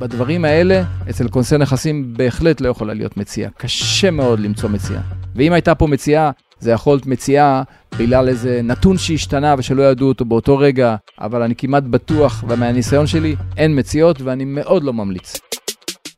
בדברים האלה, אצל כונסי נכסים בהחלט לא יכולה להיות מציאה. קשה מאוד למצוא מציאה. ואם הייתה פה מציאה, זה יכול להיות מציאה בגלל איזה נתון שהשתנה ושלא ידעו אותו באותו רגע, אבל אני כמעט בטוח, ומהניסיון שלי, אין מציאות ואני מאוד לא ממליץ.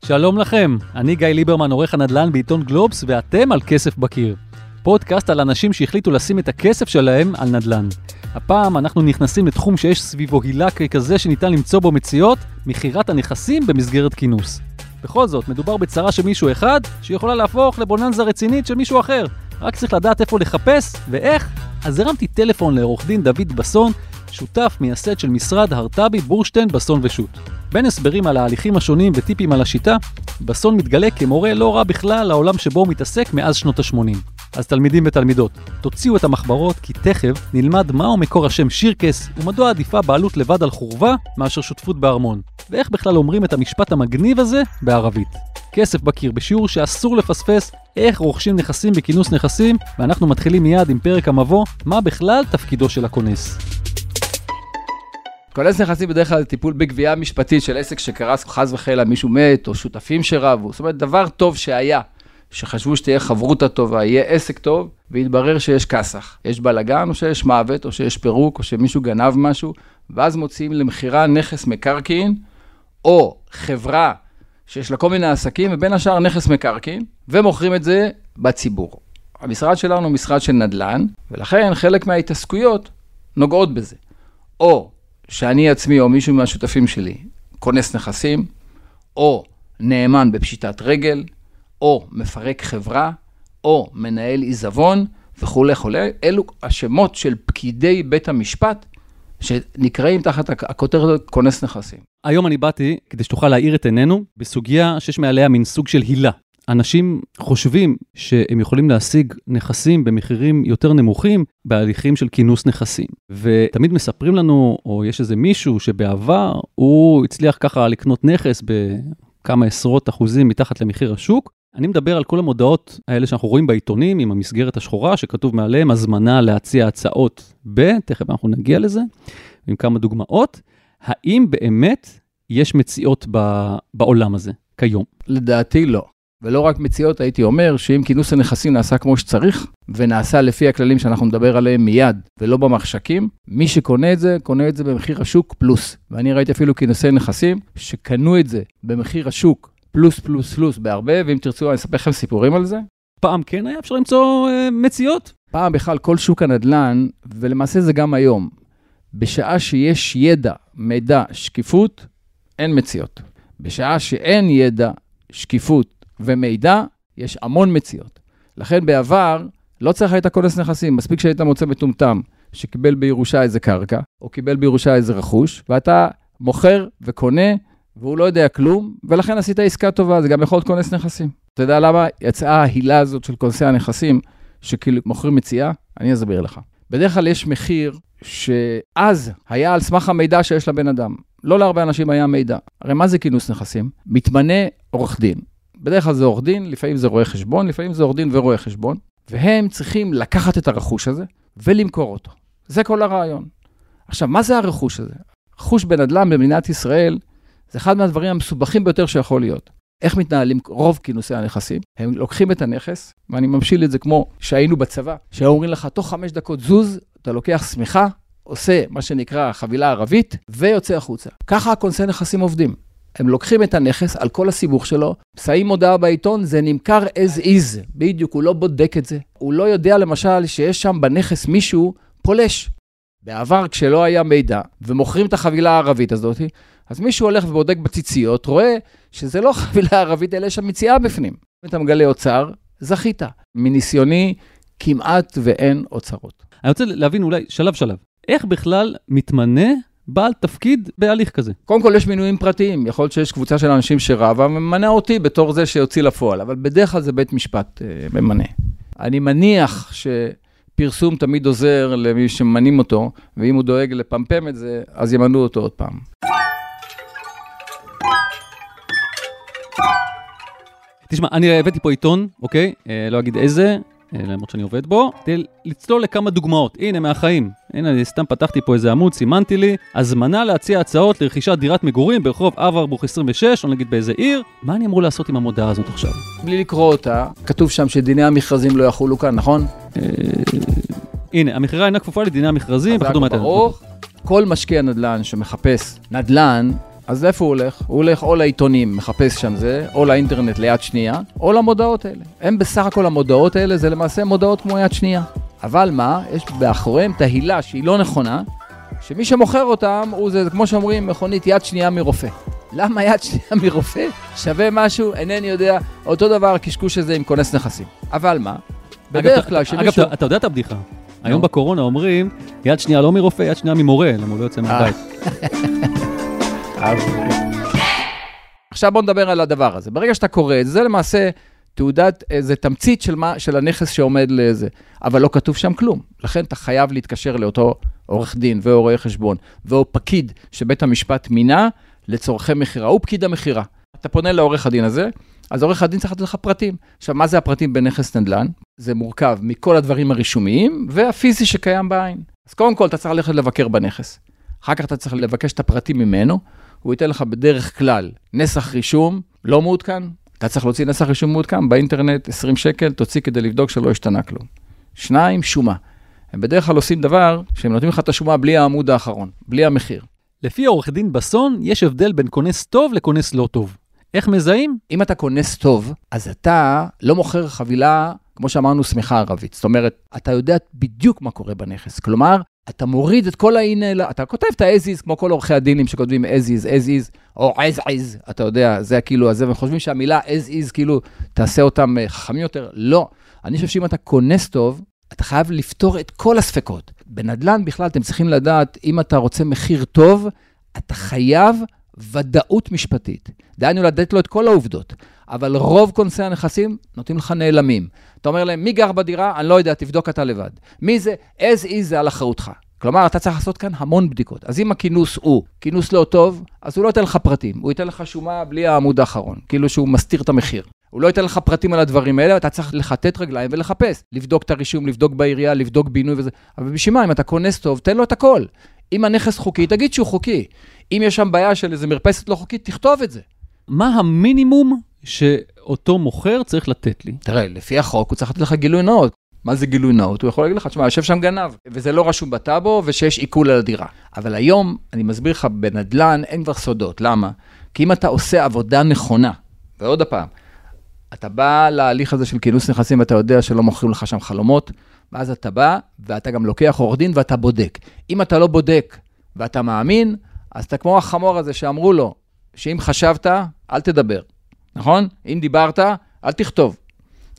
שלום לכם, אני גיא ליברמן, עורך הנדל"ן בעיתון גלובס, ואתם על כסף בקיר. פודקאסט על אנשים שהחליטו לשים את הכסף שלהם על נדל"ן. הפעם אנחנו נכנסים לתחום שיש סביבו הילה ככזה שניתן למצוא בו מציאות, מכירת הנכסים במסגרת כינוס. בכל זאת, מדובר בצרה של מישהו אחד, שיכולה להפוך לבוננזה רצינית של מישהו אחר. רק צריך לדעת איפה לחפש ואיך. אז הרמתי טלפון לעורך דין דוד בסון, שותף מייסד של משרד הרטבי בורשטיין בסון ושות'. בין הסברים על ההליכים השונים וטיפים על השיטה, בסון מתגלה כמורה לא רע בכלל לעולם שבו הוא מתעסק מאז שנות ה-80. אז תלמידים ותלמידות, תוציאו את המחברות כי תכף נלמד מהו מקור השם שירקס ומדוע עדיפה בעלות לבד על חורבה מאשר שותפות בארמון, ואיך בכלל אומרים את המשפט המגניב הזה בערבית. כסף בקיר בשיעור שאסור לפספס איך רוכשים נכסים בכינוס נכסים, ואנחנו מתחילים מיד עם פרק המבוא, מה בכלל תפקידו של הכונס. כונס נכסים בדרך כלל זה טיפול בגבייה משפטית של עסק שקרס, חס וחלילה מישהו מת, או שותפים שרבו. זאת אומרת, דבר טוב שהיה, שחשבו שתהיה חברותא טובה, יהיה עסק טוב, והתברר שיש כסח. יש בלאגן, או שיש מוות, או שיש פירוק, או שמישהו גנב משהו, ואז מוציאים למכירה נכס מקרקעין, או חברה שיש לה כל מיני עסקים, ובין השאר נכס מקרקעין, ומוכרים את זה בציבור. המשרד שלנו הוא משרד של נדל"ן, ולכן חלק מההתעסקויות נוגעות בזה. או שאני עצמי או מישהו מהשותפים שלי כונס נכסים, או נאמן בפשיטת רגל, או מפרק חברה, או מנהל עיזבון וכולי וכולי. אלו השמות של פקידי בית המשפט שנקראים תחת הכותרת כונס נכסים. היום אני באתי כדי שתוכל להאיר את עינינו בסוגיה שיש מעליה מין סוג של הילה. אנשים חושבים שהם יכולים להשיג נכסים במחירים יותר נמוכים בהליכים של כינוס נכסים. ותמיד מספרים לנו, או יש איזה מישהו שבעבר הוא הצליח ככה לקנות נכס בכמה עשרות אחוזים מתחת למחיר השוק. אני מדבר על כל המודעות האלה שאנחנו רואים בעיתונים עם המסגרת השחורה שכתוב מעליהם הזמנה להציע הצעות ב, תכף אנחנו נגיע לזה, עם כמה דוגמאות. האם באמת יש מציאות בעולם הזה כיום? לדעתי לא. ולא רק מציאות, הייתי אומר שאם כינוס הנכסים נעשה כמו שצריך, ונעשה לפי הכללים שאנחנו נדבר עליהם מיד, ולא במחשכים, מי שקונה את זה, קונה את זה במחיר השוק פלוס. ואני ראיתי אפילו כינוסי נכסים שקנו את זה במחיר השוק פלוס פלוס פלוס בהרבה, ואם תרצו אני אספר לכם סיפורים על זה. פעם כן היה אפשר למצוא אה, מציאות? פעם בכלל כל שוק הנדל"ן, ולמעשה זה גם היום, בשעה שיש ידע, מידע, שקיפות, אין מציאות. בשעה שאין ידע, שקיפות ומידע, יש המון מציאות. לכן בעבר, לא צריך היית כונס נכסים, מספיק שהיית מוצא מטומטם שקיבל בירושה איזה קרקע, או קיבל בירושה איזה רכוש, ואתה מוכר וקונה, והוא לא יודע כלום, ולכן עשית עסקה טובה, זה גם יכול להיות כונס נכסים. אתה יודע למה יצאה ההילה הזאת של כונסי הנכסים, שכאילו מוכרים מציאה? אני אסביר לך. בדרך כלל יש מחיר שאז היה על סמך המידע שיש לבן אדם. לא להרבה אנשים היה מידע. הרי מה זה כינוס נכסים? מתמנה עורך דין. בדרך כלל זה עורך דין, לפעמים זה רואה חשבון, לפעמים זה עורך דין ורואה חשבון, והם צריכים לקחת את הרכוש הזה ולמכור אותו. זה כל הרעיון. עכשיו, מה זה הרכוש הזה? רכוש בנדל"ן במדינת ישראל זה אחד מהדברים המסובכים ביותר שיכול להיות. איך מתנהלים רוב כינוסי הנכסים? הם לוקחים את הנכס, ואני ממשיל את זה כמו שהיינו בצבא, שהיו אומרים לך, תוך חמש דקות זוז, אתה לוקח שמיכה, עושה מה שנקרא חבילה ערבית, ויוצא החוצה. ככה הכונסי נכסים עובדים. הם לוקחים את הנכס על כל הסיבוך שלו, שמים מודעה בעיתון, זה נמכר as is. בדיוק, הוא לא בודק את זה. הוא לא יודע למשל שיש שם בנכס מישהו פולש. בעבר, כשלא היה מידע, ומוכרים את החבילה הערבית הזאת, אז מישהו הולך ובודק בציציות, רואה שזה לא חבילה ערבית, אלא יש שם מציאה בפנים. אם אתה מגלה אוצר, זכית. מניסיוני, כמעט ואין אוצרות. אני רוצה להבין אולי שלב שלב. איך בכלל מתמנה בעל תפקיד בהליך כזה? קודם כל יש מינויים פרטיים, יכול להיות שיש קבוצה של אנשים שרבה וממנה אותי בתור זה שיוציא לפועל, אבל בדרך כלל זה בית משפט אה, ממנה. אני מניח שפרסום תמיד עוזר למי שממנים אותו, ואם הוא דואג לפמפם את זה, אז ימנו אותו עוד פעם. תשמע, אני הבאתי פה עיתון, אוקיי? אה, לא אגיד איזה, אה, למרות שאני עובד בו, כדי לצלול לכמה דוגמאות. הנה, מהחיים. הנה, אני סתם פתחתי פה איזה עמוד, סימנתי לי, הזמנה להציע הצעות לרכישת דירת מגורים ברחוב אברבוך 26, או נגיד באיזה עיר. מה אני אמור לעשות עם המודעה הזאת עכשיו? בלי לקרוא אותה, כתוב שם שדיני המכרזים לא יחולו כאן, נכון? אה, הנה, המכירה אינה כפופה לדיני המכרזים, חזק. וברוך. כל משקיע נדל"ן שמחפש נדל"ן, אז לאיפה הוא הולך? הוא הולך או לעיתונים, מחפש שם זה, או לאינטרנט ליד שנייה, או למודעות האלה. הם בסך הכל המודעות האלה זה למעשה מודעות כמו יד שנייה. אבל מה? יש מאחוריהם תהילה שהיא לא נכונה, שמי שמוכר אותם הוא זה, כמו שאומרים, מכונית יד שנייה מרופא. למה יד שנייה מרופא שווה משהו? אינני יודע. אותו דבר הקשקוש הזה עם כונס נכסים. אבל מה? בדרך אגב, כלל אגב, כשמישהו... אתה- אתה יודע את הבדיחה. היום. בקורונה אומרים, יד שנייה לא מרופא, יד שנייה ממורה, למה הוא לא יוצא מהבית. עכשיו בוא נדבר על הדבר הזה. ברגע שאתה קורא את זה, למעשה תעודת, זה תמצית של, מה, של הנכס שעומד לזה, אבל לא כתוב שם כלום. לכן אתה חייב להתקשר לאותו עורך דין ורואה חשבון, ואו פקיד שבית המשפט מינה לצורכי מכירה, הוא פקיד המכירה. אתה פונה לעורך הדין הזה, אז עורך הדין צריך לתת לך פרטים. עכשיו, מה זה הפרטים בנכס נדל"ן? זה מורכב מכל הדברים הרישומיים והפיזי שקיים בעין. אז קודם כל, אתה צריך ללכת לבקר בנכס. אחר כך אתה צריך לבקש את הפרטים ממנו, הוא ייתן לך בדרך כלל נסח רישום לא מעודכן, אתה צריך להוציא נסח רישום מעודכן באינטרנט, 20 שקל, תוציא כדי לבדוק שלא השתנה כלום. שניים, שומה. הם בדרך כלל עושים דבר שהם נותנים לך את השומה בלי העמוד האחרון, בלי המחיר. לפי העורך דין בסון, יש הבדל בין כונס טוב לכונס לא טוב. איך מזהים? אם אתה כונס טוב, אז אתה לא מוכר חבילה, כמו שאמרנו, שמחה ערבית. זאת אומרת, אתה יודע בדיוק מה קורה בנכס. כלומר, אתה מוריד את כל ההנה, אתה כותב את ה-as is, כמו כל עורכי הדינים שכותבים as is, as is, או as is, אתה יודע, זה כאילו, הזה, וחושבים שהמילה as is, כאילו, תעשה אותם אה, חכמים יותר. לא. אני חושב שאם אתה כונס טוב, אתה חייב לפתור את כל הספקות. בנדל"ן בכלל, אתם צריכים לדעת, אם אתה רוצה מחיר טוב, אתה חייב ודאות משפטית. דהיינו, לתת לו את כל העובדות. אבל רוב כונסי הנכסים נותנים לך נעלמים. אתה אומר להם, מי גר בדירה? אני לא יודע, תבדוק אתה לבד. מי זה? as is זה על אחריותך. כלומר, אתה צריך לעשות כאן המון בדיקות. אז אם הכינוס הוא כינוס לא טוב, אז הוא לא ייתן לך פרטים. הוא ייתן לך שומה בלי העמוד האחרון, כאילו שהוא מסתיר את המחיר. הוא לא ייתן לך פרטים על הדברים האלה, אתה צריך לכתת רגליים ולחפש. לבדוק את הרישום, לבדוק בעירייה, לבדוק בינוי וזה. אבל בשביל מה, אם אתה כונס טוב, תן לו את הכל. אם הנכס חוקי, תגיד שהוא חוקי. אם יש שם בעיה של איזה מרפסת לא חוקית, תכתוב את זה. מה המינימום שאותו מוכר צריך לתת לי? תראה, לפי החוק הוא צריך לתת לך גילוי נאות. מה זה גילוי נאות? הוא יכול להגיד לך, תשמע, יושב שם גנב, וזה לא רשום בטאבו, ושיש עיקול על הדירה. אבל היום, אני מסביר לך, בנדל"ן אין כבר סודות. למה? כי אם אתה עושה עבודה נכונה, ועוד פעם, אתה בא להליך הזה של כינוס נכסים ואתה יודע שלא מוכרים לך שם חלומות, ואז אתה בא ואתה גם לוקח עורך דין ואתה בודק. אם אתה לא בודק ואתה מאמין, אז אתה כמו החמור הזה שאמרו לו, שאם חשבת, אל תדבר, נכון? אם דיברת, אל תכתוב.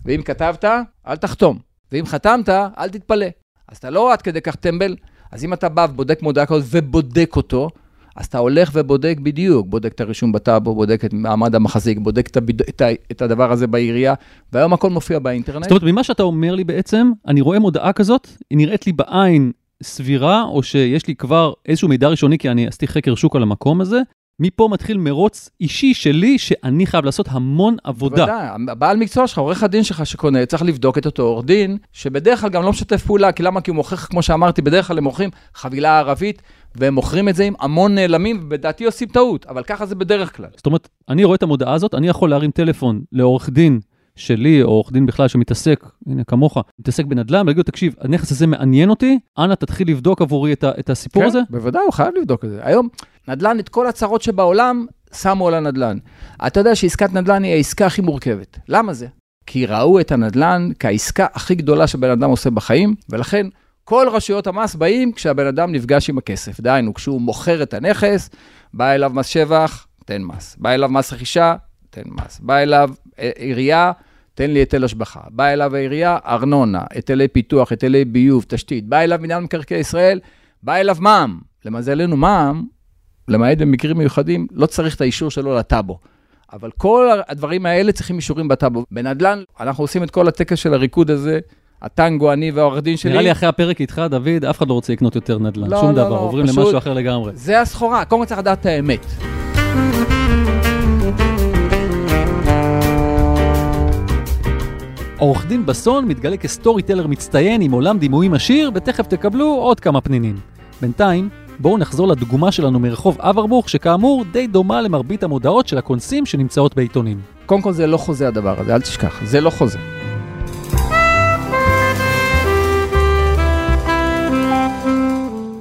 ואם כתבת, אל תחתום. ואם חתמת, אל תתפלא. אז אתה לא עד כדי כך טמבל, אז אם אתה בא ובודק מודעה כזאת ובודק אותו, אז אתה הולך ובודק בדיוק, בודק את הרישום בטאבו, בודק את מעמד המחזיק, בודק את, הביד... את, ה... את הדבר הזה בעירייה, והיום הכל מופיע באינטרנט. זאת אומרת, ממה שאתה אומר לי בעצם, אני רואה מודעה כזאת, היא נראית לי בעין סבירה, או שיש לי כבר איזשהו מידע ראשוני, כי אני עשיתי חקר שוק על המקום הזה. מפה מתחיל מרוץ אישי שלי, שאני חייב לעשות המון עבודה. בוודאי, הבעל מקצוע שלך, עורך הדין שלך שקונה, צריך לבדוק את אותו עורך דין, שבדרך כלל גם לא משתף פעולה, כי למה? כי הוא מוכר, כמו שאמרתי, בדרך כלל הם מוכרים חבילה ערבית, והם מוכרים את זה עם המון נעלמים, ובדעתי עושים טעות, אבל ככה זה בדרך כלל. זאת אומרת, אני רואה את המודעה הזאת, אני יכול להרים טלפון לעורך דין שלי, או עורך דין בכלל שמתעסק, הנה כמוך, מתעסק בנדל"ן, ולהגיד לו, תקשיב, הנכס הזה מעניין אותי, אנא תתחיל לבדוק עבורי את, ה- את הסיפור כן, הזה. בוודאי, הוא חייב לבדוק את זה. היום, נדל"ן, את כל הצרות שבעולם, שמו על הנדל"ן. אתה יודע שעסקת נדל"ן היא העסקה הכי מורכבת. למה זה? כי ראו את הנדל"ן כעסקה הכי גדולה שבן אדם עושה בחיים, ולכן כל רשויות המס באים כשהבן אדם נפגש עם הכסף. דהיינו, כשהוא מוכר את הנכס, בא אליו מס שבח, תן מס. בא אליו מס רכישה, תן מס. בא אליו עירייה, תן לי היטל השבחה. בא אליו העירייה, ארנונה, היטלי פיתוח, היטלי ביוב, תשתית. בא אליו מינהל מקרקעי ישראל, בא אליו מע"מ. למזלנו, מע"מ, למעט במקרים מיוחדים, לא צריך את האישור שלו לטאבו. אבל כל הדברים האלה צריכים אישורים בטאבו. בנדל"ן, אנחנו עושים את כל הטקס של הריקוד הזה, הטנגו, אני והעורך דין שלי. נראה לי אחרי הפרק איתך, דוד, אף אחד לא רוצה לקנות יותר נדל"ן, לא, שום לא, דבר, לא, עוברים פשוט- למשהו אחר לגמרי. זה הסחורה, קודם כל צריך לדעת את האמת. עורך דין בסון מתגלה כסטורי טלר מצטיין עם עולם דימויים עשיר, ותכף תקבלו עוד כמה פנינים. בינתיים, בואו נחזור לדוגמה שלנו מרחוב אברבוך, שכאמור די דומה למרבית המודעות של הכונסים שנמצאות בעיתונים. קודם כל זה לא חוזה הדבר הזה, אל תשכח, זה לא חוזה.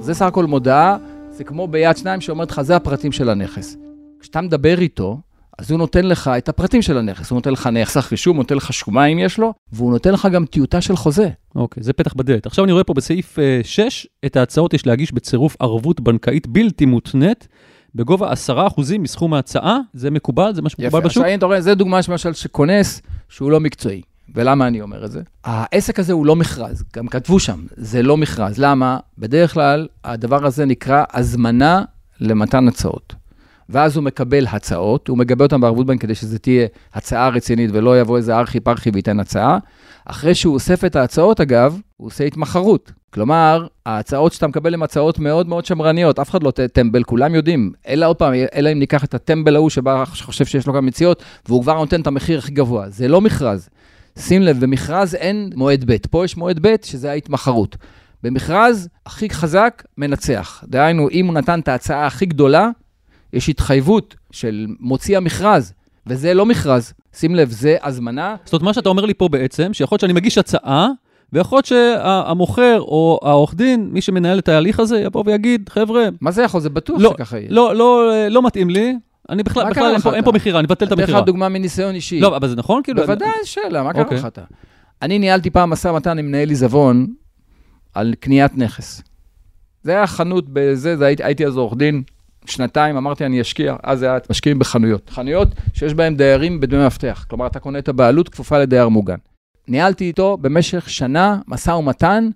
זה סך הכל מודעה, זה כמו ביד שניים שאומרת לך, זה הפרטים של הנכס. כשאתה מדבר איתו, אז הוא נותן לך את הפרטים של הנכס, הוא נותן לך נחסך רישום, הוא נותן לך שומה אם יש לו, והוא נותן לך גם טיוטה של חוזה. אוקיי, זה פתח בדלת. עכשיו אני רואה פה בסעיף 6, את ההצעות יש להגיש בצירוף ערבות בנקאית בלתי מותנית, בגובה 10% מסכום ההצעה, זה מקובל? זה מה שמקובל יפה, בשוק? עכשיו אתה רואה, זה דוגמה למשל שכונס שהוא לא מקצועי. ולמה אני אומר את זה? העסק הזה הוא לא מכרז, גם כתבו שם, זה לא מכרז. למה? בדרך כלל הדבר הזה נקרא הזמנה למתן הצעות. ואז הוא מקבל הצעות, הוא מגבה אותן בערבות בנק כדי שזה תהיה הצעה רצינית ולא יבוא איזה ארכי פרחי וייתן הצעה. אחרי שהוא אוסף את ההצעות, אגב, הוא עושה התמחרות. כלומר, ההצעות שאתה מקבל הן הצעות מאוד מאוד שמרניות, אף אחד לא טמבל, כולם יודעים. אלא עוד פעם, אלא אם ניקח את הטמבל ההוא שבא, שחושב שיש לו גם מציאות, והוא כבר נותן את המחיר הכי גבוה. זה לא מכרז. שים לב, במכרז אין מועד ב', פה יש מועד ב', שזה ההתמחרות. במכרז, הכי חזק מנצח. דהיינו, אם הוא נתן את ההצעה הכי גדולה, יש התחייבות של מוציא המכרז, וזה לא מכרז. שים לב, זה הזמנה. זאת אומרת, מה שאתה אומר לי פה בעצם, שיכול להיות שאני מגיש הצעה, ויכול להיות שהמוכר או העורך דין, מי שמנהל את ההליך הזה, יבוא ויגיד, חבר'ה... מה זה יכול? זה בטוח לא, שככה יהיה. לא, לא, לא מתאים לי, אני בכלל, בכלל אין פה? אין פה מכירה, אני מבטל את אתן המכירה. לך דוגמה מניסיון אישי. לא, אבל זה נכון? כאילו... בוודאי, שאלה, מה קרה אוקיי. לך אתה? אני ניהלתי פעם משא ומתן עם מנהל עיזבון על קניית נכס. זה היה חנות בזה, זה הייתי, הייתי אז עורך דין, שנתיים, אמרתי, אני אשקיע, אז זה היה משקיעים בחנויות. חנויות שיש בהן דיירים בדמי מפתח, כלומר, אתה קונה את הבעלות כפופה לדייר מוגן. ניהלתי איתו במשך שנה משא ומתן,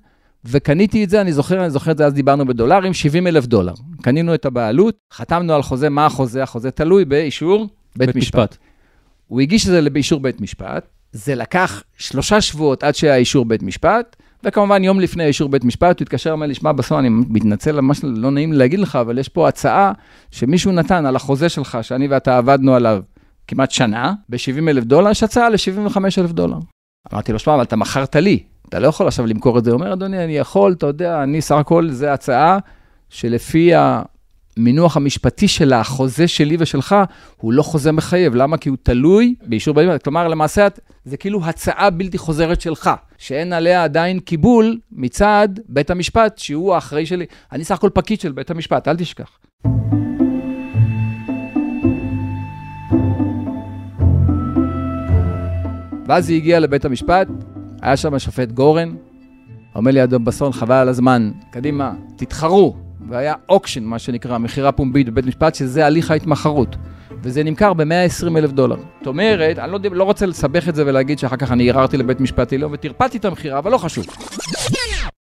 וקניתי את זה, אני זוכר, אני זוכר את זה, אז דיברנו בדולרים, 70 אלף דולר. קנינו את הבעלות, חתמנו על חוזה, מה החוזה? החוזה תלוי באישור בית, בית משפט. משפט. הוא הגיש את זה באישור בית משפט, זה לקח שלושה שבועות עד שהיה אישור בית משפט, וכמובן יום לפני אישור בית משפט, הוא התקשר, אומר לי, שמע, בסוף אני מתנצל, ממש לא נעים לי להגיד לך, אבל יש פה הצעה שמישהו נתן על החוזה שלך, שאני ואתה עבדנו עליו כמעט שנה, ב-70 אלף דולר, יש הצעה ל-75 אלף דולר. אמרתי לו, שמע, אבל אתה מכרת לי, אתה לא יכול עכשיו למכור את זה. הוא אומר, אדוני, אני יכול, אתה יודע, אני סך הכל, זו הצעה שלפי המינוח המשפטי של החוזה שלי ושלך, הוא לא חוזה מחייב. למה? כי הוא תלוי באישור בית משפט. כלומר, למעשה, את- זה כאילו הצעה בלתי חוזרת שלך, שאין עליה עדיין קיבול מצד בית המשפט, שהוא האחראי שלי. אני סך הכל פקיד של בית המשפט, אל תשכח. ואז היא הגיעה לבית המשפט, היה שם השופט גורן, אומר לי אדון בסון, חבל על הזמן, קדימה, תתחרו. והיה אוקשן, מה שנקרא, מכירה פומבית בבית משפט, שזה הליך ההתמחרות. וזה נמכר ב-120 אלף דולר. זאת אומרת, אני לא, לא רוצה לסבך את זה ולהגיד שאחר כך אני ערערתי לבית משפט עליון וטרפדתי את המכירה, אבל לא חשוב.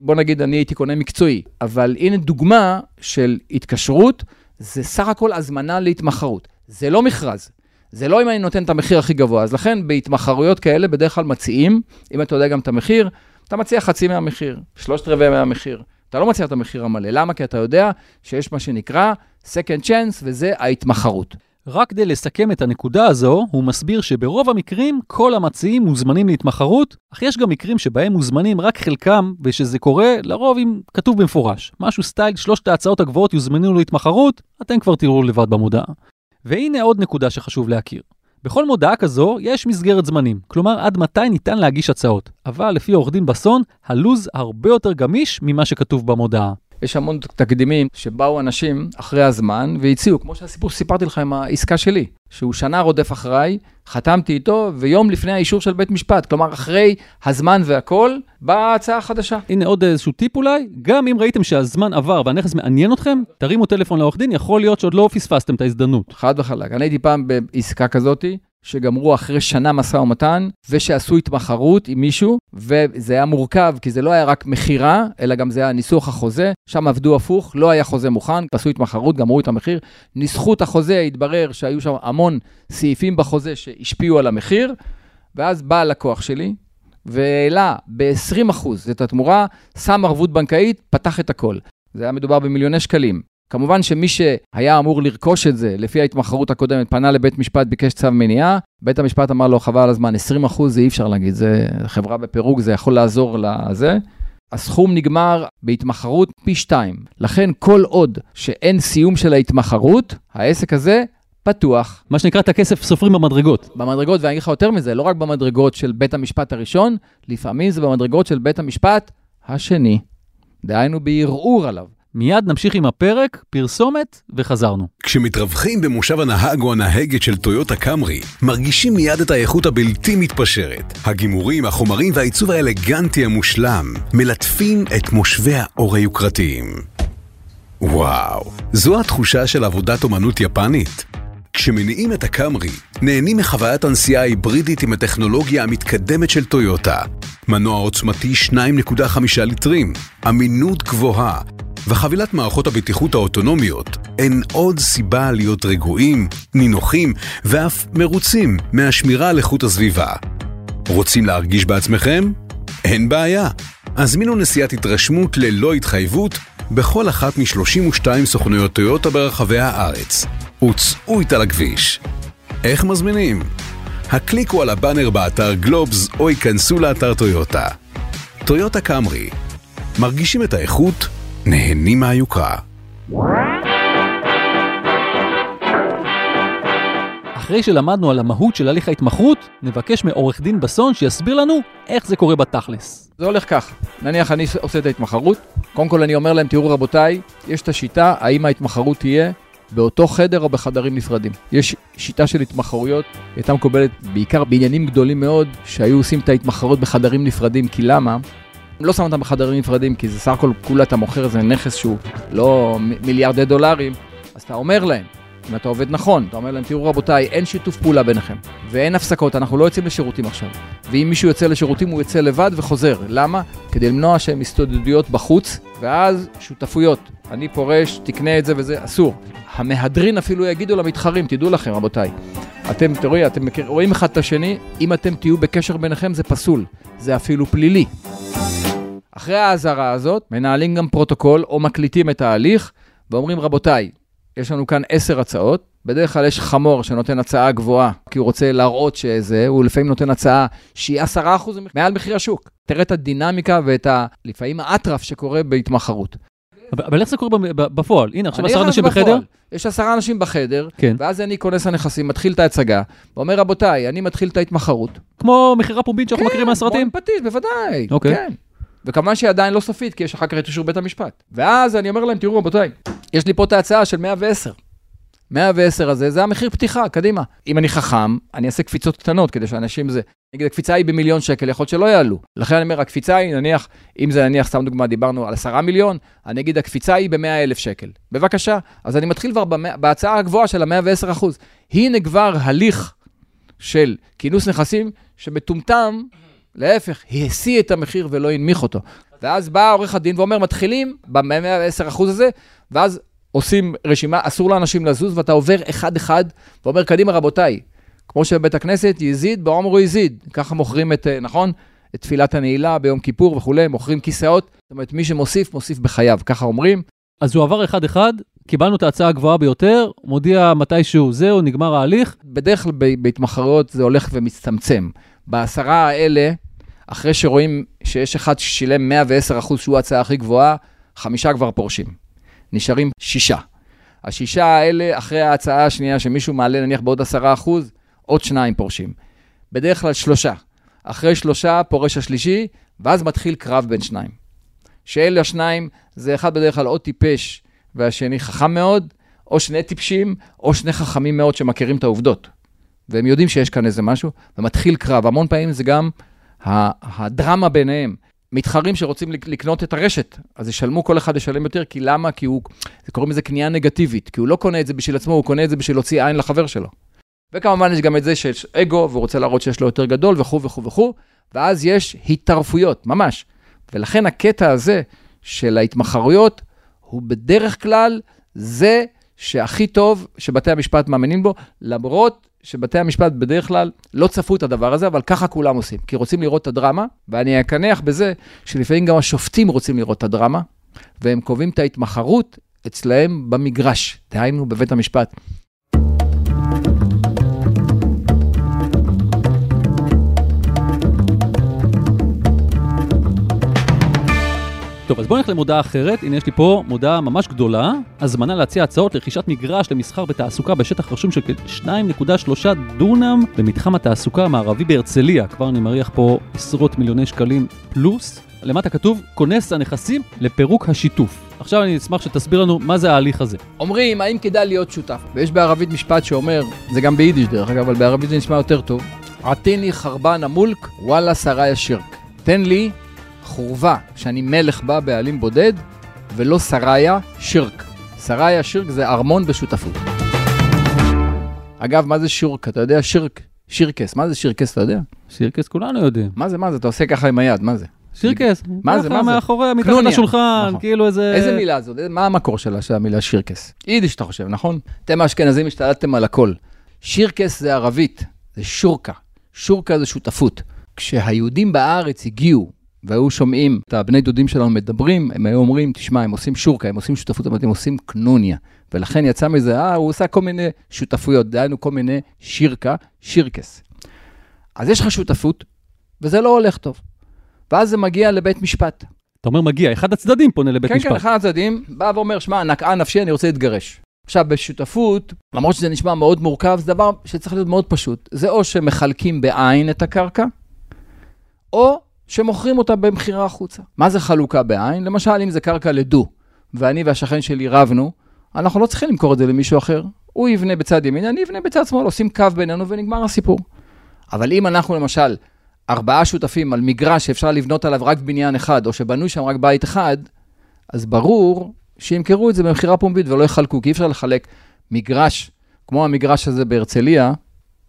בוא נגיד, אני הייתי קונה מקצועי, אבל הנה דוגמה של התקשרות, זה סך הכל הזמנה להתמחרות. זה לא מכרז. זה לא אם אני נותן את המחיר הכי גבוה. אז לכן בהתמחרויות כאלה בדרך כלל מציעים, אם אתה יודע גם את המחיר, אתה מציע חצי מהמחיר, שלושת רבעי מהמחיר. אתה לא מציע את המחיר המלא. למה? כי אתה יודע שיש מה שנקרא second chance, וזה ההתמחרות. רק כדי לסכם את הנקודה הזו, הוא מסביר שברוב המקרים כל המציעים מוזמנים להתמחרות, אך יש גם מקרים שבהם מוזמנים רק חלקם, ושזה קורה לרוב אם כתוב במפורש. משהו סטייל שלושת ההצעות הגבוהות יוזמנו להתמחרות, אתם כבר תראו לבד במודעה. והנה עוד נקודה שחשוב להכיר. בכל מודעה כזו יש מסגרת זמנים, כלומר עד מתי ניתן להגיש הצעות. אבל לפי עורך דין בסון, הלו"ז הרבה יותר גמיש ממה שכתוב במודעה. יש המון תקדימים שבאו אנשים אחרי הזמן והציעו, כמו שהסיפור שסיפרתי לך עם העסקה שלי, שהוא שנה רודף אחריי, חתמתי איתו, ויום לפני האישור של בית משפט, כלומר אחרי הזמן והכל, באה ההצעה החדשה. הנה עוד איזשהו טיפ אולי, גם אם ראיתם שהזמן עבר והנכס מעניין אתכם, תרימו טלפון לעורך דין, יכול להיות שעוד לא פספסתם את ההזדמנות. חד וחלק. אני הייתי פעם בעסקה כזאתי, שגמרו אחרי שנה משא ומתן, ושעשו התמחרות עם מישהו, וזה היה מורכב, כי זה לא היה רק מכירה, אלא גם זה היה ניסוח החוזה, שם עבדו הפוך, לא היה חוזה מוכן, עשו התמחרות, גמרו את המחיר, ניסחו את החוזה, התברר שהיו שם המון סעיפים בחוזה שהשפיעו על המחיר, ואז בא הלקוח שלי, והעלה ב-20% את התמורה, שם ערבות בנקאית, פתח את הכל. זה היה מדובר במיליוני שקלים. כמובן שמי שהיה אמור לרכוש את זה, לפי ההתמחרות הקודמת, פנה לבית משפט, ביקש צו מניעה, בית המשפט אמר לו, חבל על הזמן, 20 אחוז זה אי אפשר להגיד, זה חברה בפירוק, זה יכול לעזור לזה. הסכום נגמר בהתמחרות פי שתיים. לכן, כל עוד שאין סיום של ההתמחרות, העסק הזה פתוח. מה שנקרא, את הכסף סופרים במדרגות. במדרגות, ואני אגיד לך יותר מזה, לא רק במדרגות של בית המשפט הראשון, לפעמים זה במדרגות של בית המשפט השני. דהיינו בערעור עליו. מיד נמשיך עם הפרק, פרסומת, וחזרנו. כשמתרווחים במושב הנהג או הנהגת של טויוטה קמרי, מרגישים מיד את האיכות הבלתי מתפשרת. הגימורים, החומרים והעיצוב האלגנטי המושלם מלטפים את מושבי האור היוקרתיים. וואו, זו התחושה של עבודת אומנות יפנית. כשמניעים את הקמרי, נהנים מחוויית הנסיעה ההיברידית עם הטכנולוגיה המתקדמת של טויוטה. מנוע עוצמתי 2.5 ליטרים, אמינות גבוהה, וחבילת מערכות הבטיחות האוטונומיות, אין עוד סיבה להיות רגועים, נינוחים ואף מרוצים מהשמירה על איכות הסביבה. רוצים להרגיש בעצמכם? אין בעיה. הזמינו נסיעת התרשמות ללא התחייבות בכל אחת מ-32 סוכנויות טויוטה ברחבי הארץ. וצאו איתה לכביש. איך מזמינים? הקליקו על הבאנר באתר גלובס או ייכנסו לאתר טויוטה. טויוטה קמרי. מרגישים את האיכות? נהנים מהיוקרה. אחרי שלמדנו על המהות של הליך ההתמחרות, נבקש מעורך דין בסון שיסביר לנו איך זה קורה בתכלס. זה הולך כך, נניח אני עושה את ההתמחרות, קודם כל אני אומר להם, תראו רבותיי, יש את השיטה, האם ההתמחרות תהיה באותו חדר או בחדרים נפרדים. יש שיטה של התמחרויות, היא הייתה מקובלת בעיקר בעניינים גדולים מאוד, שהיו עושים את ההתמחרות בחדרים נפרדים, כי למה? לא שם אותם בחדרים נפרדים, כי זה סך הכל כולה אתה מוכר איזה נכס שהוא לא מיליארדי דולרים, אז אתה אומר להם, אם אתה עובד נכון, אתה אומר להם, תראו רבותיי, אין שיתוף פעולה ביניכם, ואין הפסקות, אנחנו לא יוצאים לשירותים עכשיו. ואם מישהו יוצא לשירותים, הוא יוצא לבד וחוזר. למה? כדי למנוע שום הסתודדויות בחוץ, ואז שותפויות. אני פורש, תקנה את זה וזה, אסור. המהדרין אפילו יגידו למתחרים, תדעו לכם רבותיי, אתם, תראי, אתם מכיר, רואים אחד את השני, אם אתם תהיו בקשר ביניכם זה פסול, זה אפילו פלילי. אחרי האזהרה הזאת, מנהלים גם פרוטוקול או מקליטים את ההליך, ואומרים, רבותיי, יש לנו כאן עשר הצעות, בדרך כלל יש חמור שנותן הצעה גבוהה, כי הוא רוצה להראות שזה, הוא לפעמים נותן הצעה שהיא עשרה אחוז מעל מחיר השוק. תראה את הדינמיקה ואת ה... לפעמים האטרף שקורה בהתמחרות. אבל איך זה קורה בפועל? הנה, עכשיו עשרה אנשים בחדר? יש עשרה אנשים בחדר, כן. ואז אני כונס הנכסים, מתחיל את ההצגה, ואומר, רבותיי, אני מתחיל את ההתמחרות. כמו מכירה פומבית שאנחנו כן, מכירים מהסרטים? כמו פטיש, בוודאי. אוקיי. כן. וכמובן שהיא עדיין לא סופית, כי יש אחר כך את אישור בית המשפט. ואז אני אומר להם, תראו רבותיי, יש לי פה את ההצעה של 110. 110 הזה, זה המחיר פתיחה, קדימה. אם אני חכם, אני אעשה קפיצות קטנות כדי שאנשים זה... נגיד, הקפיצה היא במיליון שקל, יכול להיות שלא יעלו. לכן אני אומר, הקפיצה היא, נניח, אם זה נניח, סתם דוגמה, דיברנו על 10 מיליון, אני אגיד, הקפיצה היא ב-100 אלף שקל. בבקשה. אז אני מתחיל כבר במא... בהצעה הגבוהה של ה-110 אחוז. הנה כבר הליך של כינוס נכסים שמטומטם, להפך, השיא את המחיר ולא הנמיך אותו. ואז בא עורך הדין ואומר, מתחילים ב-110% הזה, ואז עושים רשימה, אסור לאנשים לזוז, ואתה עובר אחד-אחד, ואומר, קדימה רבותיי, כמו שבבית הכנסת, יזיד בעומרו יזיד. ככה מוכרים את, אה, נכון? את תפילת הנעילה ביום כיפור וכולי, מוכרים כיסאות. זאת אומרת, מי שמוסיף, מוסיף בחייו, ככה אומרים. אז הוא עבר אחד-אחד, קיבלנו את ההצעה הגבוהה ביותר, מודיע מתישהו, זהו, נגמר ההליך. בדרך כלל בהתמחרויות זה הולך ומצטמצם. בעשרה האלה, אחרי שרואים שיש אחד ששילם 110 אחוז, שהוא ההצעה הכי גבוהה, חמישה כבר פורשים. נשארים שישה. השישה האלה, אחרי ההצעה השנייה שמישהו מעלה נניח בעוד עשרה אחוז, עוד שניים פורשים. בדרך כלל שלושה. אחרי שלושה פורש השלישי, ואז מתחיל קרב בין שניים. שאלה השניים, זה אחד בדרך כלל או טיפש והשני חכם מאוד, או שני טיפשים, או שני חכמים מאוד שמכירים את העובדות. והם יודעים שיש כאן איזה משהו, ומתחיל קרב. המון פעמים זה גם הדרמה ביניהם. מתחרים שרוצים לקנות את הרשת, אז ישלמו, כל אחד ישלם יותר, כי למה? כי הוא, קוראים לזה קנייה נגטיבית, כי הוא לא קונה את זה בשביל עצמו, הוא קונה את זה בשביל להוציא עין לחבר שלו. וכמובן יש גם את זה שיש אגו, והוא רוצה להראות שיש לו יותר גדול, וכו' וכו' וכו', ואז יש התערפויות, ממש. ולכן הקטע הזה של ההתמחרויות, הוא בדרך כלל זה שהכי טוב שבתי המשפט מאמינים בו, למרות שבתי המשפט בדרך כלל לא צפו את הדבר הזה, אבל ככה כולם עושים, כי רוצים לראות את הדרמה, ואני אקנח בזה שלפעמים גם השופטים רוצים לראות את הדרמה, והם קובעים את ההתמחרות אצלהם במגרש, דהיינו בבית המשפט. טוב, אז בואו נלך למודעה אחרת. הנה, יש לי פה מודעה ממש גדולה. הזמנה להציע הצעות לרכישת מגרש למסחר ותעסוקה בשטח רשום של כ-2.3 דונם במתחם התעסוקה המערבי בהרצליה. כבר אני מריח פה עשרות מיליוני שקלים פלוס. למטה כתוב, כונס הנכסים לפירוק השיתוף. עכשיו אני אשמח שתסביר לנו מה זה ההליך הזה. אומרים, האם כדאי להיות שותף? ויש בערבית משפט שאומר, זה גם ביידיש דרך אגב, אבל בערבית זה נשמע יותר טוב, עטיני חרבן המולק, וואלה שרי השירק. תן לי חורבה, שאני מלך בה בעלים בודד, ולא שריה שירק. שריה שירק זה ארמון בשותפות. אגב, מה זה שירק? אתה יודע שירק? שירקס, מה זה שירקס, אתה יודע? שירקס כולנו יודעים. מה זה, מה זה? אתה עושה ככה עם היד, מה זה? שירקס. מה זה, מה זה? מאחורי, מתחת. לשולחן, נכון. כאילו איזה... איזה מילה זאת? מה המקור שלה, של המילה שירקס? יידיש, אתה חושב, נכון? אתם האשכנזים השתלטתם על הכל. שירקס זה ערבית, זה שורקה. שורקה זה שותפות. כשהיהודים בארץ הגיעו והיו שומעים את הבני דודים שלנו מדברים, הם היו אומרים, תשמע, הם עושים שורקה, הם עושים שותפות, הם עושים קנוניה. ולכן יצא מזה, אה, הוא עושה כל מיני שותפויות, דהיינו כל מיני שירקה, שירקס. אז יש לך שותפות, וזה לא הולך טוב. ואז זה מגיע לבית משפט. אתה אומר מגיע, אחד הצדדים פונה לבית כן, משפט. כן, אחד הצדדים בא ואומר, שמע, נקעה נפשי, אני רוצה להתגרש. עכשיו, בשותפות, למרות שזה נשמע מאוד מורכב, זה דבר שצריך להיות מאוד פשוט. זה או שמחלקים בעין את הקרקע, או שמוכרים אותה במכירה החוצה. מה זה חלוקה בעין? למשל, אם זה קרקע לדו, ואני והשכן שלי רבנו, אנחנו לא צריכים למכור את זה למישהו אחר. הוא יבנה בצד ימין, אני אבנה בצד שמאל, עושים קו בינינו ונגמר הסיפור. אבל אם אנחנו למשל ארבעה שותפים על מגרש שאפשר לבנות עליו רק בניין אחד, או שבנוי שם רק בית אחד, אז ברור שימכרו את זה במכירה פומבית ולא יחלקו, כי אי אפשר לחלק מגרש כמו המגרש הזה בהרצליה.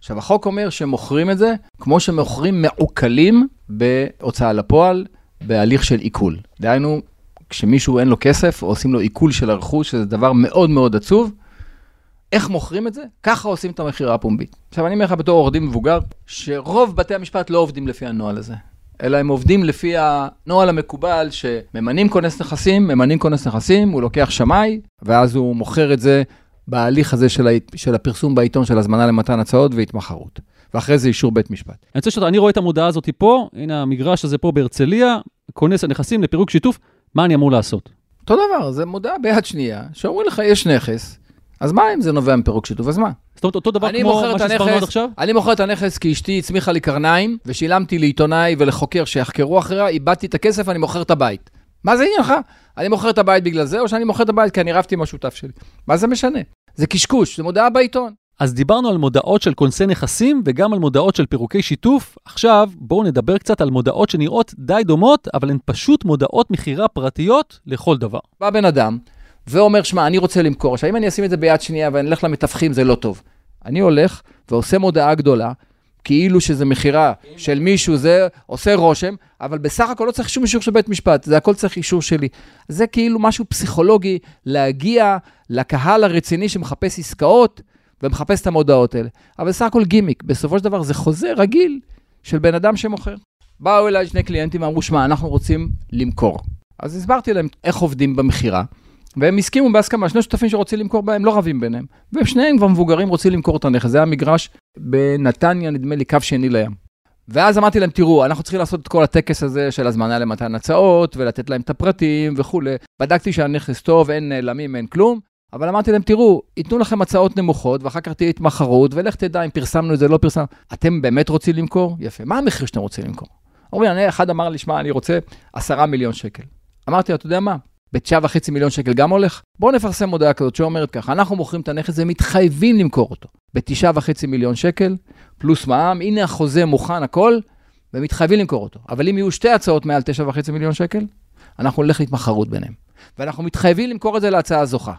עכשיו, החוק אומר שמוכרים את זה כמו שמוכרים מעוקלים בהוצאה לפועל, בהליך של עיקול. דהיינו, כשמישהו אין לו כסף, עושים לו עיקול של הרכוש, שזה דבר מאוד מאוד עצוב. איך מוכרים את זה? ככה עושים את המכירה הפומבית. עכשיו, אני אומר לך בתור עורך דין מבוגר, שרוב בתי המשפט לא עובדים לפי הנוהל הזה, אלא הם עובדים לפי הנוהל המקובל שממנים כונס נכסים, ממנים כונס נכסים, הוא לוקח שמאי, ואז הוא מוכר את זה בהליך הזה של, ה... של הפרסום בעיתון של הזמנה למתן הצעות והתמחרות. ואחרי זה אישור בית משפט. אני רוצה שאתה, אני רואה את המודעה הזאת פה, הנה המגרש הזה פה בהרצליה, כונס הנכסים לפירוק שיתוף, מה אני אמור לעשות? אותו דבר, זה מודעה ביד שנייה, שאומרים לך, יש נכס, אז מה אם זה נובע מפירוק שיתוף? אז מה? זאת אומרת, אותו דבר כמו מה שהסברנו עד עכשיו? אני מוכר את הנכס כי אשתי הצמיחה לי קרניים, ושילמתי לעיתונאי ולחוקר שיחקרו אחריה, איבדתי את הכסף, אני מוכר את הבית. מה זה עניינך? אני מוכר את הבית בגלל זה, או שאני מוכר את הבית כי אני רבתי עם השותף שלי? מה זה משנה? זה קשקוש, זה מודעה בעיתון. אז דיברנו על מודעות של כונסי נכסים וגם על מודעות של פירוקי שיתוף. עכשיו בואו נדבר קצת על מודעות שנראות די דומות, אבל הן פשוט מודעות מכירה פרטיות לכל דבר. בא בן אדם ואומר, שמע, אני רוצה למכור. עכשיו, אם אני אשים את זה ביד שנייה ואני אלך למתווכים, זה לא טוב. אני הולך ועושה מודעה גדולה, כאילו שזה מכירה של מישהו, זה עושה רושם, אבל בסך הכל לא צריך שום אישור של בית משפט, זה הכל צריך אישור שלי. זה כאילו משהו פסיכולוגי, להגיע לקהל הרציני שמחפש עסקאות ומחפש את המודעות האלה. אבל בסך הכל גימיק, בסופו של דבר זה חוזה רגיל של בן אדם שמוכר. באו אליי שני קליינטים ואמרו, שמע, אנחנו רוצים למכור. אז הסברתי להם איך עובדים במכירה, והם הסכימו בהסכמה, שני שותפים שרוצים למכור בהם לא רבים ביניהם. והם שניהם כבר מבוגרים רוצים למכור את הנכס, זה היה מגרש בנתניה, נדמה לי, קו שני לים. ואז אמרתי להם, תראו, אנחנו צריכים לעשות את כל הטקס הזה של הזמנה למתן הצעות, ולתת להם את הפרטים וכולי. בדקתי שהנכס טוב, אין נעלמים, אין כלום. אבל אמרתי להם, תראו, ייתנו לכם הצעות נמוכות, ואחר כך תהיה התמחרות, ולך תדע אם פרסמנו את זה, לא פרסמנו. אתם באמת רוצים למכור? יפה. מה המחיר שאתם רוצים למכור? אומרים, אחד אמר לי, שמע, אני רוצה עשרה מיליון שקל. אמרתי לו, אתה יודע מה? בתשעה וחצי מיליון שקל גם הולך? בואו נפרסם מודעה כזאת שאומרת ככה, אנחנו מוכרים את הנכס ומתחייבים למכור אותו. בתשעה וחצי מיליון שקל, פלוס מע"מ, הנה החוזה מוכן, הכל, ומתחייבים למכור אותו. אבל אם יהיו שתי הצעות מעל תשעה וחצי מיליון שקל, אנחנו נלך להתמחרות ביניהם. ואנחנו מתחייבים למכור את זה להצעה הזוכה.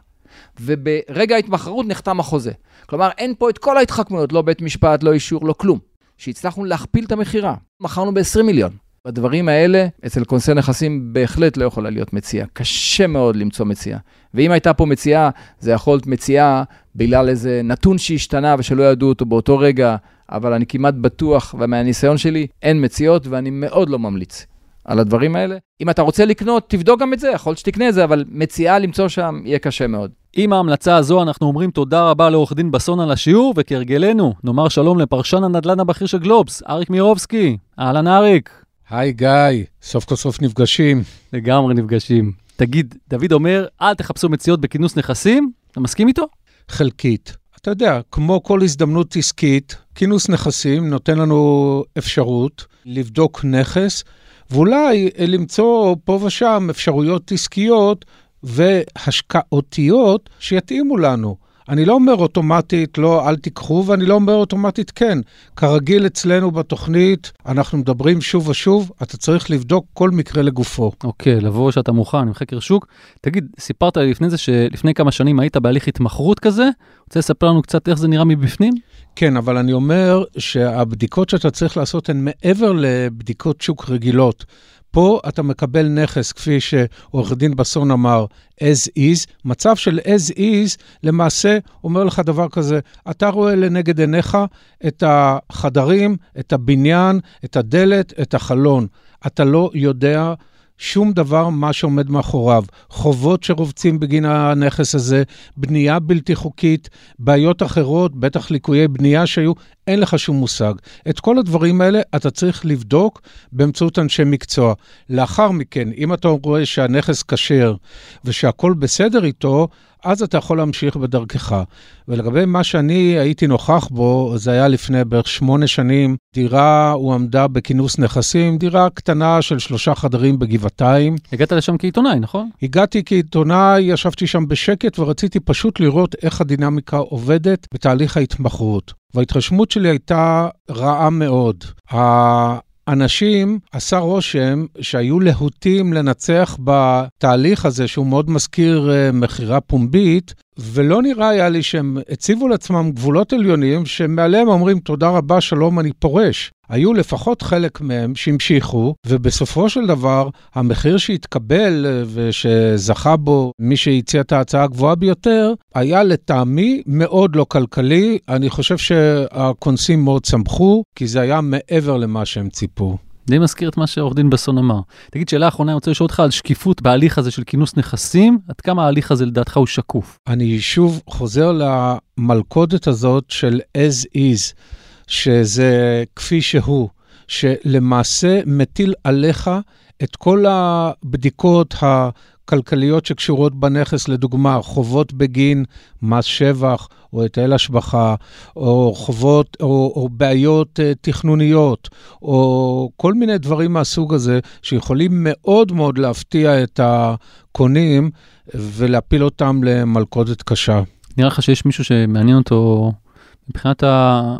וברגע ההתמחרות נחתם החוזה. כלומר, אין פה את כל ההתחכמויות, לא בית משפט, לא אישור, לא כלום. שהצלחנו להכפיל את המכירה. מכרנו ב-20 מיליון. בדברים האלה, אצל כונסי נכסים בהחלט לא יכולה להיות מציאה. קשה מאוד למצוא מציאה. ואם הייתה פה מציאה, זה יכול להיות מציאה בגלל איזה נתון שהשתנה ושלא ידעו אותו באותו רגע, אבל אני כמעט בטוח, ומהניסיון שלי, אין מציאות, ואני מאוד לא ממליץ. על הדברים האלה. אם אתה רוצה לקנות, תבדוק גם את זה, יכול להיות שתקנה את זה, אבל מציאה למצוא שם יהיה קשה מאוד. עם ההמלצה הזו אנחנו אומרים תודה רבה לעורך דין בסון על השיעור, וכהרגלנו, נאמר שלום לפרשן הנדל"ן הבכיר של גלובס, אריק מירובסקי. אהלן אריק. היי גיא, סוף כל סוף נפגשים. לגמרי נפגשים. תגיד, דוד אומר, אל תחפשו מציאות בכינוס נכסים, אתה מסכים איתו? חלקית. אתה יודע, כמו כל הזדמנות עסקית, כינוס נכסים נותן לנו אפשרות לבדוק נכס, ואולי למצוא פה ושם אפשרויות עסקיות והשקעותיות שיתאימו לנו. אני לא אומר אוטומטית לא, אל תיקחו, ואני לא אומר אוטומטית כן. כרגיל אצלנו בתוכנית, אנחנו מדברים שוב ושוב, אתה צריך לבדוק כל מקרה לגופו. אוקיי, לבוא שאתה מוכן עם חקר שוק. תגיד, סיפרת לי לפני זה שלפני כמה שנים היית בהליך התמחרות כזה, רוצה לספר לנו קצת איך זה נראה מבפנים? כן, אבל אני אומר שהבדיקות שאתה צריך לעשות הן מעבר לבדיקות שוק רגילות. פה אתה מקבל נכס, כפי שעורך דין בסון אמר, as is. מצב של as is, למעשה אומר לך דבר כזה, אתה רואה לנגד עיניך את החדרים, את הבניין, את הדלת, את החלון. אתה לא יודע שום דבר מה שעומד מאחוריו. חובות שרובצים בגין הנכס הזה, בנייה בלתי חוקית, בעיות אחרות, בטח ליקויי בנייה שהיו, אין לך שום מושג. את כל הדברים האלה אתה צריך לבדוק באמצעות אנשי מקצוע. לאחר מכן, אם אתה רואה שהנכס כשר ושהכול בסדר איתו, אז אתה יכול להמשיך בדרכך. ולגבי מה שאני הייתי נוכח בו, זה היה לפני בערך שמונה שנים. דירה הועמדה בכינוס נכסים, דירה קטנה של שלושה חדרים בגבעתיים. הגעת לשם כעיתונאי, נכון? הגעתי כעיתונאי, ישבתי שם בשקט ורציתי פשוט לראות איך הדינמיקה עובדת בתהליך ההתמחרות. וההתרשמות שלי הייתה רעה מאוד. אנשים, עשה רושם שהיו להוטים לנצח בתהליך הזה, שהוא מאוד מזכיר uh, מכירה פומבית, ולא נראה היה לי שהם הציבו לעצמם גבולות עליונים, שמעליהם אומרים, תודה רבה, שלום, אני פורש. היו לפחות חלק מהם שהמשיכו, ובסופו של דבר, המחיר שהתקבל אה, ושזכה בו מי שהציע את ההצעה הגבוהה ביותר, היה לטעמי מאוד לא כלכלי. אני חושב שהכונסים מאוד צמחו, כי זה היה מעבר למה שהם ציפו. די מזכיר את מה שעורך דין בסון אמר. תגיד, שאלה אחרונה, אני רוצה לשאול אותך על שקיפות בהליך הזה של כינוס נכסים, עד כמה ההליך הזה לדעתך הוא שקוף? אני שוב חוזר למלכודת הזאת של as is. שזה כפי שהוא, שלמעשה מטיל עליך את כל הבדיקות הכלכליות שקשורות בנכס, לדוגמה, חובות בגין מס שבח או היטל השבחה, או חובות או, או בעיות uh, תכנוניות, או כל מיני דברים מהסוג הזה, שיכולים מאוד מאוד להפתיע את הקונים ולהפיל אותם למלכודת קשה. נראה לך שיש מישהו שמעניין אותו מבחינת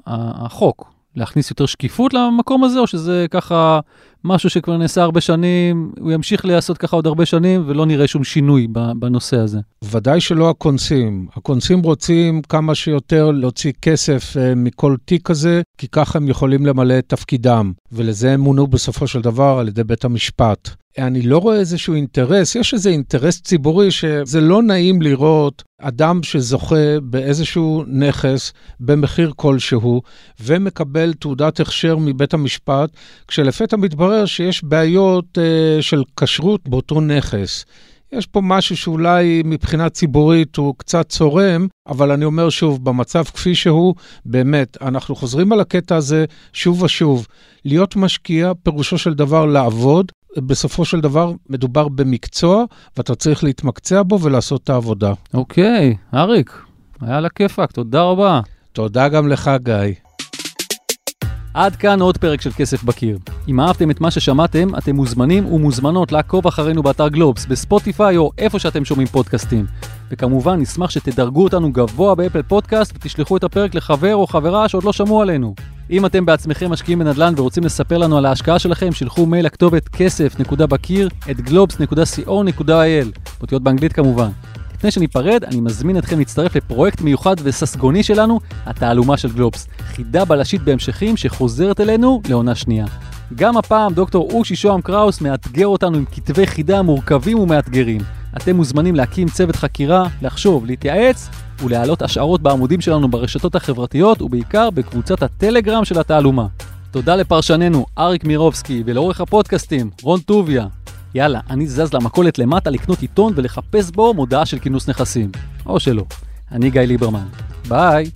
החוק, להכניס יותר שקיפות למקום הזה, או שזה ככה משהו שכבר נעשה הרבה שנים, הוא ימשיך להיעשות ככה עוד הרבה שנים, ולא נראה שום שינוי בנושא הזה? ודאי שלא הקונסים. הקונסים רוצים כמה שיותר להוציא כסף אה, מכל תיק כזה, כי ככה הם יכולים למלא את תפקידם, ולזה הם מונו בסופו של דבר על ידי בית המשפט. אני לא רואה איזשהו אינטרס, יש איזה אינטרס ציבורי שזה לא נעים לראות אדם שזוכה באיזשהו נכס במחיר כלשהו ומקבל תעודת הכשר מבית המשפט, כשלפתע מתברר שיש בעיות uh, של כשרות באותו נכס. יש פה משהו שאולי מבחינה ציבורית הוא קצת צורם, אבל אני אומר שוב, במצב כפי שהוא, באמת, אנחנו חוזרים על הקטע הזה שוב ושוב. להיות משקיע, פירושו של דבר לעבוד, בסופו של דבר מדובר במקצוע, ואתה צריך להתמקצע בו ולעשות את העבודה. אוקיי, אריק, היה לה כיפאק, תודה רבה. תודה גם לך, גיא. עד כאן עוד פרק של כסף בקיר. אם אהבתם את מה ששמעתם, אתם מוזמנים ומוזמנות לעקוב אחרינו באתר גלובס, בספוטיפיי או איפה שאתם שומעים פודקאסטים. וכמובן, נשמח שתדרגו אותנו גבוה ב Apple Podcast ותשלחו את הפרק לחבר או חברה שעוד לא שמעו עלינו. אם אתם בעצמכם משקיעים בנדל"ן ורוצים לספר לנו על ההשקעה שלכם, שילחו מייל לכתובת כסף.בקיר at globes.co.il, אותיות באנגלית כמובן. לפני שניפרד, אני מזמין אתכם להצטרף לפרויקט מיוחד וססגוני שלנו, התעלומה של גלובס, חידה בלשית בהמשכים שחוזרת אלינו לעונה שנייה. גם הפעם דוקטור אושי שוהם קראוס מאתגר אותנו עם כתבי חידה מורכבים ומאתגרים. אתם מוזמנים להקים צוות חקירה, לחשוב, להתייעץ ולהעלות השערות בעמודים שלנו ברשתות החברתיות ובעיקר בקבוצת הטלגרם של התעלומה. תודה לפרשננו אריק מירובסקי ולעורך הפודקאסטים רון טוביה. יאללה, אני זז למכולת למטה לקנות עיתון ולחפש בו מודעה של כינוס נכסים. או שלא. אני גיא ליברמן. ביי.